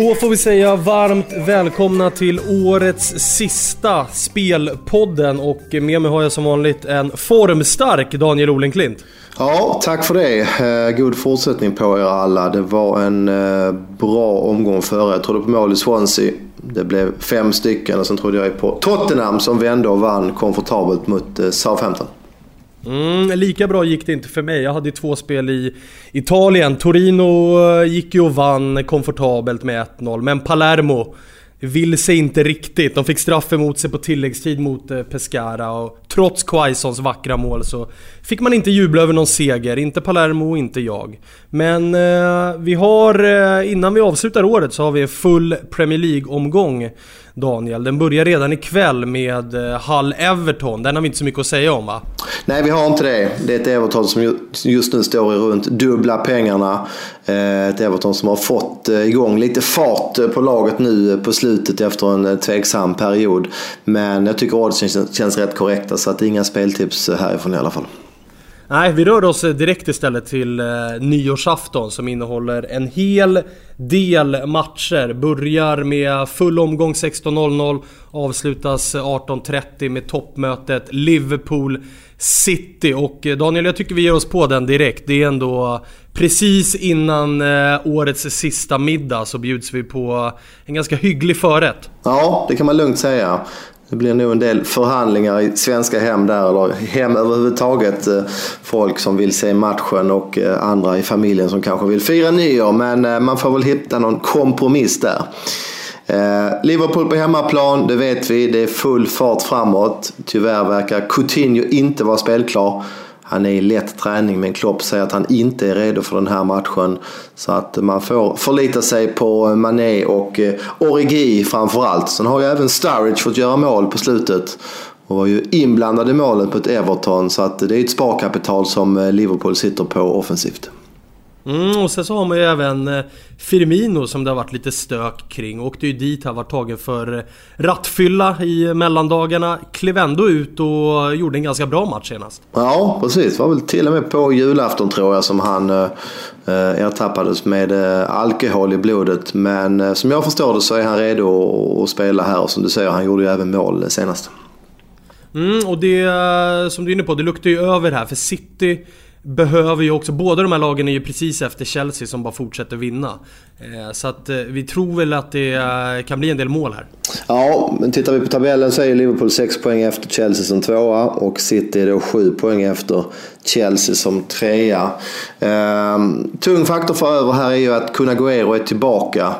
Då får vi säga varmt välkomna till årets sista Spelpodden och med mig har jag som vanligt en formstark Daniel Olenklint. Ja, tack för det. Eh, god fortsättning på er alla. Det var en eh, bra omgång före. Jag trodde på mål i Swansea. Det blev fem stycken och sen trodde jag på Tottenham som vände och vann komfortabelt mot eh, Southampton. Mm, lika bra gick det inte för mig. Jag hade ju två spel i Italien. Torino eh, gick ju och vann komfortabelt med 1-0, men Palermo vill sig inte riktigt. De fick straff emot sig på tilläggstid mot eh, Pescara och trots Quaisons vackra mål så fick man inte jubla över någon seger. Inte Palermo inte jag. Men eh, vi har, eh, innan vi avslutar året så har vi en full Premier League-omgång Daniel. Den börjar redan ikväll med eh, Hull-Everton. Den har vi inte så mycket att säga om va? Nej, vi har inte det. Det är ett Everton som just nu står i runt dubbla pengarna. Eh, ett Everton som har fått eh, igång lite fart eh, på laget nu eh, på slutet efter en eh, tveksam period. Men jag tycker oddsen känns, känns rätt korrekta så att inga speltips härifrån i alla fall. Nej, vi rör oss direkt istället till eh, nyårsafton som innehåller en hel del matcher. Börjar med full omgång 16.00, avslutas 18.30 med toppmötet Liverpool City. Och eh, Daniel, jag tycker vi ger oss på den direkt. Det är ändå precis innan eh, årets sista middag så bjuds vi på en ganska hygglig förrätt. Ja, det kan man lugnt säga. Det blir nog en del förhandlingar i svenska hem där, eller hem överhuvudtaget. Eh, folk som vill se matchen och eh, andra i familjen som kanske vill fira nyår. Men eh, man får väl hitta någon kompromiss där. Liverpool på hemmaplan, det vet vi. Det är full fart framåt. Tyvärr verkar Coutinho inte vara spelklar. Han är i lätt träning men Klopp säger att han inte är redo för den här matchen. Så att man får förlita sig på Mané och eh, Origi framförallt. Sen har ju även Sturridge fått göra mål på slutet. Och var ju inblandad i målet på ett Everton. Så att det är ett sparkapital som eh, Liverpool sitter på offensivt. Mm, och sen så har man ju även eh, Firmino som det har varit lite stök kring. Åkte ju dit, har varit tagen för eh, rattfylla i mellandagarna. Klev ändå ut och gjorde en ganska bra match senast. Ja, precis. Det var väl till och med på julafton tror jag som han eh, eh ertappades med alkohol i blodet. Men eh, som jag förstår det så är han redo att spela här. Och som du säger, han gjorde ju även mål senast. Mm, och det som du är inne på, det luktar ju över här för City behöver ju också, båda de här lagen är ju precis efter Chelsea som bara fortsätter vinna. Eh, så att eh, vi tror väl att det eh, kan bli en del mål här. Ja, men tittar vi på tabellen så är Liverpool 6 poäng efter Chelsea som tvåa och City är då 7 poäng efter Chelsea som trea. Ehm, tung faktor för över här är ju att Kun Agüero är tillbaka.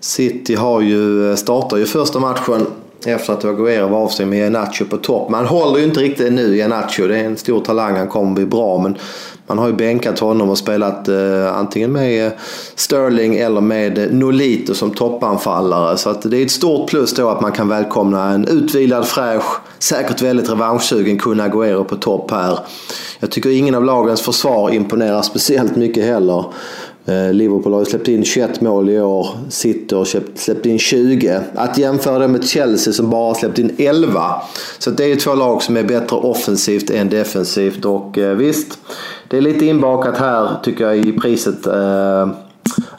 City har ju, startar ju första matchen efter att Aguero var av sig med Iheanacho på topp. Man håller ju inte riktigt nu Iheanacho. Det är en stor talang, han kommer bli bra. Men man har ju bänkat honom och spelat eh, antingen med eh, Sterling eller med eh, Nolito som toppanfallare. Så att det är ett stort plus då att man kan välkomna en utvilad, fräsch, säkert väldigt revanschsugen Kun Aguero på topp här. Jag tycker ingen av lagens försvar imponerar speciellt mycket heller. Eh, Liverpool har ju släppt in 21 mål i år. City har släppt in 20. Att jämföra det med Chelsea som bara har släppt in 11. Så det är ju två lag som är bättre offensivt än defensivt. Och eh, visst, det är lite inbakat här tycker jag i priset. Eh,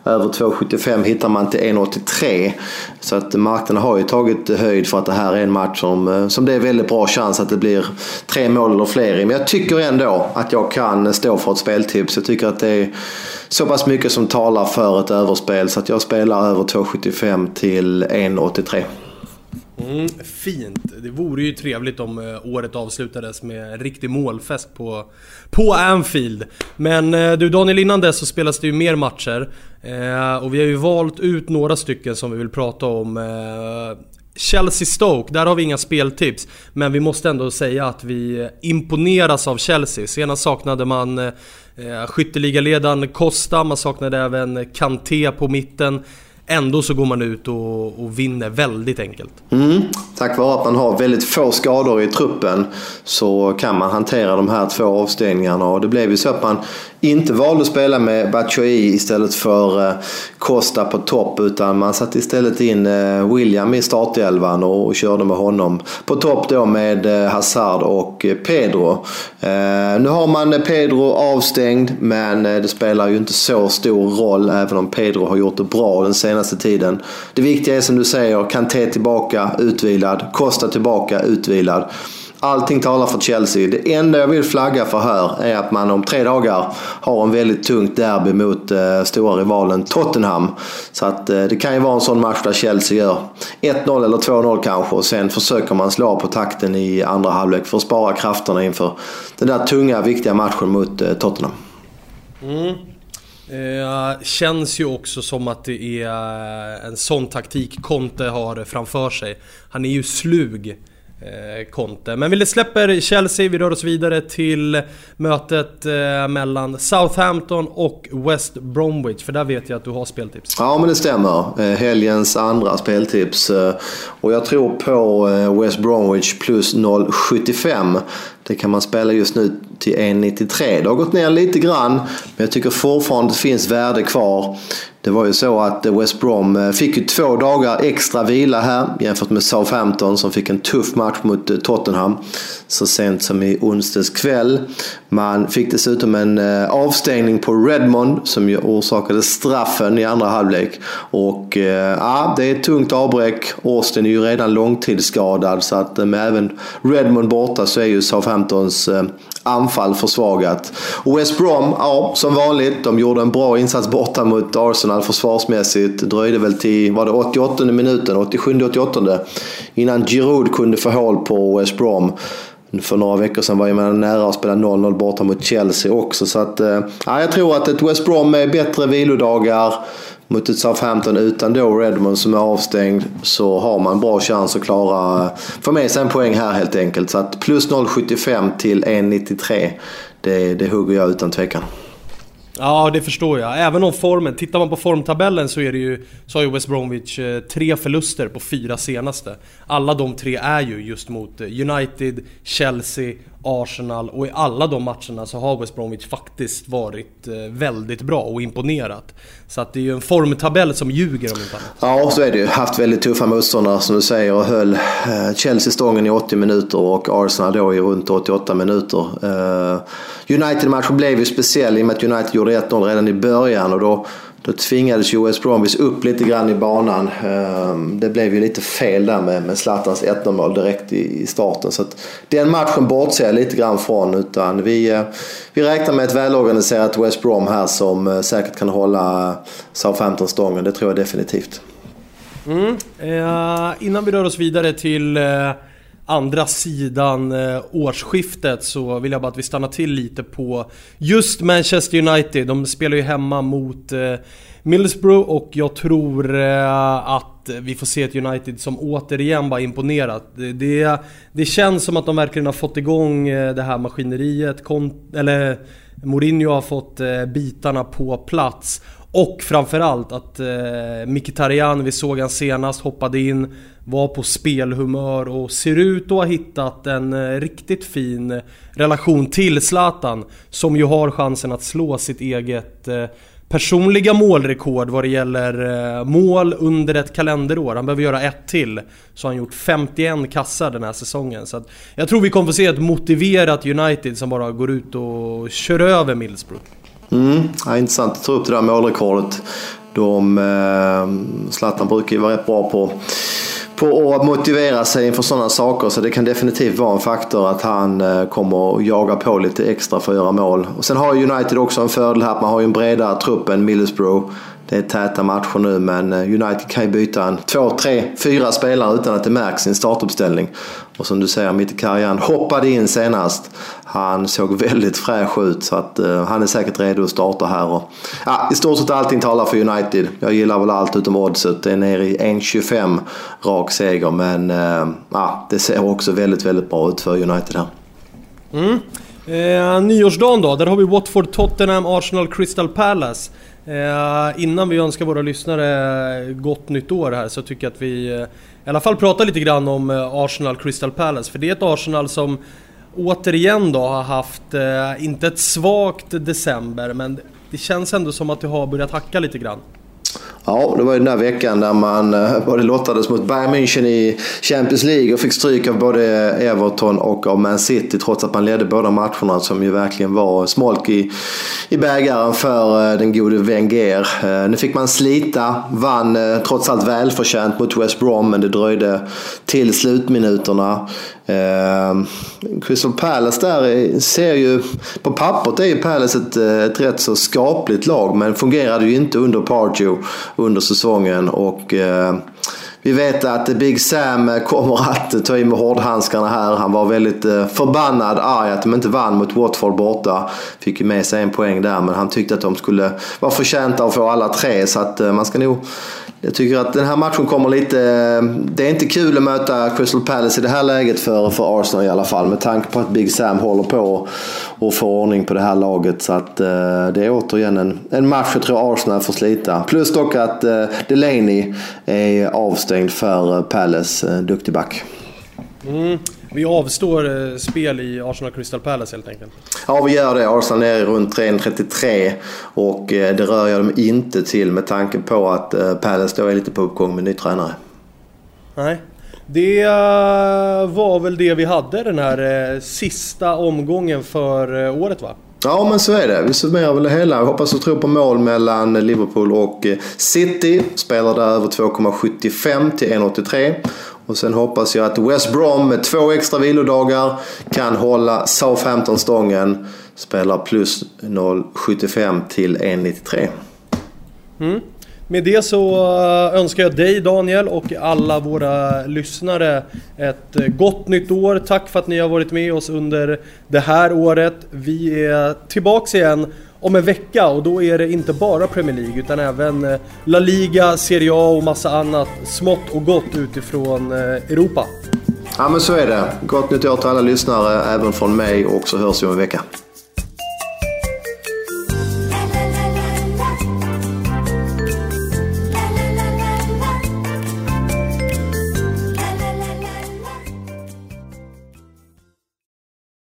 över 2,75 hittar man till 1,83. Så att marknaden har ju tagit höjd för att det här är en match som, eh, som det är väldigt bra chans att det blir tre mål eller fler i. Men jag tycker ändå att jag kan stå för ett speltips. Jag tycker att det är så pass mycket som talar för ett överspel så att jag spelar över 2,75 till 1,83. Mm, fint. Det vore ju trevligt om eh, året avslutades med en riktig målfest på, på Anfield. Men eh, du Daniel, innan dess så spelas det ju mer matcher. Eh, och vi har ju valt ut några stycken som vi vill prata om. Chelsea-Stoke, där har vi inga speltips. Men vi måste ändå säga att vi imponeras av Chelsea. Senast saknade man eh, skytteligaledaren Costa, man saknade även Kanté på mitten. Ändå så går man ut och, och vinner väldigt enkelt. Mm. Tack vare att man har väldigt få skador i truppen så kan man hantera de här två avstängningarna. Och det blev ju så att man inte valde att spela med Batshuayi istället för eh, Costa på topp utan man satte istället in eh, William i startelvan och körde med honom på topp då med eh, Hazard och Pedro. Nu har man Pedro avstängd men det spelar ju inte så stor roll även om Pedro har gjort det bra den senaste tiden. Det viktiga är som du säger, Kanté tillbaka utvilad, Costa tillbaka utvilad. Allting talar för Chelsea. Det enda jag vill flagga för här är att man om tre dagar har en väldigt tungt derby mot eh, stora rivalen Tottenham. Så att eh, det kan ju vara en sån match där Chelsea gör 1-0 eller 2-0 kanske och sen försöker man slå på takten i andra halvlek för att spara krafterna inför den där tunga, viktiga matchen mot eh, Tottenham. Mm. Eh, känns ju också som att det är eh, en sån taktik Conte har framför sig. Han är ju slug eh, Conte. Men vi släpper Chelsea, vi rör oss vidare till mötet eh, mellan Southampton och West Bromwich. För där vet jag att du har speltips. Ja men det stämmer. Helgens andra speltips. Och jag tror på West Bromwich plus 0,75. Det kan man spela just nu till 1,93. Det har gått ner lite grann, men jag tycker fortfarande det finns värde kvar. Det var ju så att eh, West Brom eh, fick ju två dagar extra vila här jämfört med Southampton som fick en tuff match mot eh, Tottenham så sent som i onsdags kväll. Man fick dessutom en eh, avstängning på Redmond som ju orsakade straffen i andra halvlek. Och eh, ja, det är ett tungt avbräck. Austin är ju redan långtidsskadad så att eh, med även Redmond borta så är ju Southamptons anfall försvagat. Och West Brom, ja som vanligt, de gjorde en bra insats borta mot Arsenal försvarsmässigt. Dröjde väl till, var det 88 minuten, 87-88 innan Giroud kunde få hål på West Brom. För några veckor sedan var man nära att spela 0-0 borta mot Chelsea också. Så att, eh, ja, jag tror att ett West Brom med bättre vilodagar mot ett Southampton utan då Redmond som är avstängd så har man bra chans att klara, eh, få med sig en poäng här helt enkelt. Så att plus 0,75 till 1,93 det, det hugger jag utan tvekan. Ja, det förstår jag. Även om formen, tittar man på formtabellen så är det ju, så har ju West Bromwich eh, tre förluster på fyra senaste. Alla de tre är ju just mot eh, United, Chelsea Arsenal och i alla de matcherna så har West Bromwich faktiskt varit eh, väldigt bra och imponerat. Så att det är ju en formtabell som ljuger om inte annat. Ja, så är det ju. Haft väldigt tuffa motståndare som du säger och höll eh, Chelsea stången i 80 minuter och Arsenal då i runt 88 minuter. Eh, United-matchen blev ju speciell i och med att United gjorde 1-0 redan i början och då då tvingades ju West Bromwich upp lite grann i banan. Ehm, det blev ju lite fel där med, med Zlatans 1-0 mål direkt i, starten. Så den matchen bortser jag lite grann från. Utan vi, eh, vi räknar med ett välorganiserat West Brom här som eh, säkert kan hålla Southampton stången. Det tror jag definitivt. Mm. Eh, innan vi rör oss vidare till eh andra sidan eh, årsskiftet så vill jag bara att vi stannar till lite på just Manchester United. De spelar ju hemma mot eh, Middlesbrough och jag tror eh, att vi får se ett United som återigen bara imponerat. Det, det känns som att de verkligen har fått igång det här maskineriet. eller Mourinho har fått bitarna på plats. Och framförallt att eh, Mkhitaryan, vi såg han senast, hoppade in, var på spelhumör och ser ut att ha hittat en eh, riktigt fin eh, relation till Zlatan. Som ju har chansen att slå sitt eget eh, personliga målrekord vad det gäller eh, mål under ett kalenderår. Han behöver göra ett till. Så har han gjort 51 kassar den här säsongen. Så jag tror vi kommer få se ett motiverat United som bara går ut och kör över Middlesbrough. Mm, ja, intressant att ta upp det där målrekordet. De, eh, Zlatan brukar ju vara rätt bra på på att motivera sig inför sådana saker. Så det kan definitivt vara en faktor att han eh, kommer att jaga på lite extra för att göra mål. Och sen har United också en fördel här att man har ju en bredare trupp än Middlesbrough. Det är täta matcher nu men eh, United kan ju byta en två, tre, fyra spelare utan att det märks i en startuppställning. Och som du säger, Mkhitaryan hoppade in senast. Han såg väldigt fräsch ut så att uh, han är säkert redo att starta här. Och, ja, I stort sett allting talar för United. Jag gillar väl allt utom oddset. Det är nere i 1,25 rak seger men uh, ja, det ser också väldigt, väldigt bra ut för United här. Mm. Eh, nyårsdagen då, där har vi Watford, Tottenham, Arsenal, Crystal Palace. Eh, innan vi önskar våra lyssnare gott nytt år här så tycker jag att vi eh, i alla fall pratar lite grann om eh, Arsenal Crystal Palace. För det är ett Arsenal som återigen då har haft, eh, inte ett svagt december, men det känns ändå som att det har börjat hacka lite grann. Ja, det var ju den där veckan där man eh, både lottades mot Bayern München i Champions League och fick stryk av både Everton och av Man City trots att man ledde båda matcherna som ju verkligen var smolk i, i bägaren för eh, den gode Wenger. Eh, nu fick man slita, vann trots allt välförtjänt mot West Brom men det dröjde till slutminuterna. Ehm, Crystal Palace där ser ju, på pappret är ju Palace ett, eh, ett rätt så skapligt lag men fungerade ju inte under Pardew under säsongen. Och, eh, vi vet att Big Sam eh, kommer att ta i med hårdhandskarna här. Han var väldigt eh, förbannad, arg att de inte vann mot Watford borta. Fick ju med sig en poäng där, men han tyckte att de skulle vara förtjänta att få alla tre. Så att eh, man ska nog jag tycker att den här matchen kommer lite... Eh, det är inte kul att möta Crystal Palace i det här läget för, för Arsenal i alla fall. Med tanke på att Big Sam håller på och få ordning på det här laget. Så att eh, det är återigen en, en match jag tror Arsenal får slita. Plus dock att eh, Delaney är avstängd för eh, Palace. Eh, duktig back. Mm. Vi avstår spel i Arsenal Crystal Palace helt enkelt. Ja, vi gör det. Arsenal är runt 3.33 och det rör jag dem inte till med tanke på att Palace då är lite på uppgång med ny tränare. Nej. Det var väl det vi hade den här sista omgången för året va? Ja men så är det. Vi summerar väl det hela. Jag hoppas och tror på mål mellan Liverpool och City. Spelar där över 2,75 till 1,83. Och sen hoppas jag att West Brom med två extra vilodagar kan hålla Southampton stången. Spelar plus 0,75 till 1,93. Mm. Med det så eh, önskar jag dig Daniel och alla våra lyssnare ett eh, gott nytt år. Tack för att ni har varit med oss under det här året. Vi är tillbaks igen om en vecka och då är det inte bara Premier League utan även eh, La Liga, Serie A och massa annat smått och gott utifrån eh, Europa. Ja men så är det. Gott nytt år till alla lyssnare även från mig och så hörs vi om en vecka.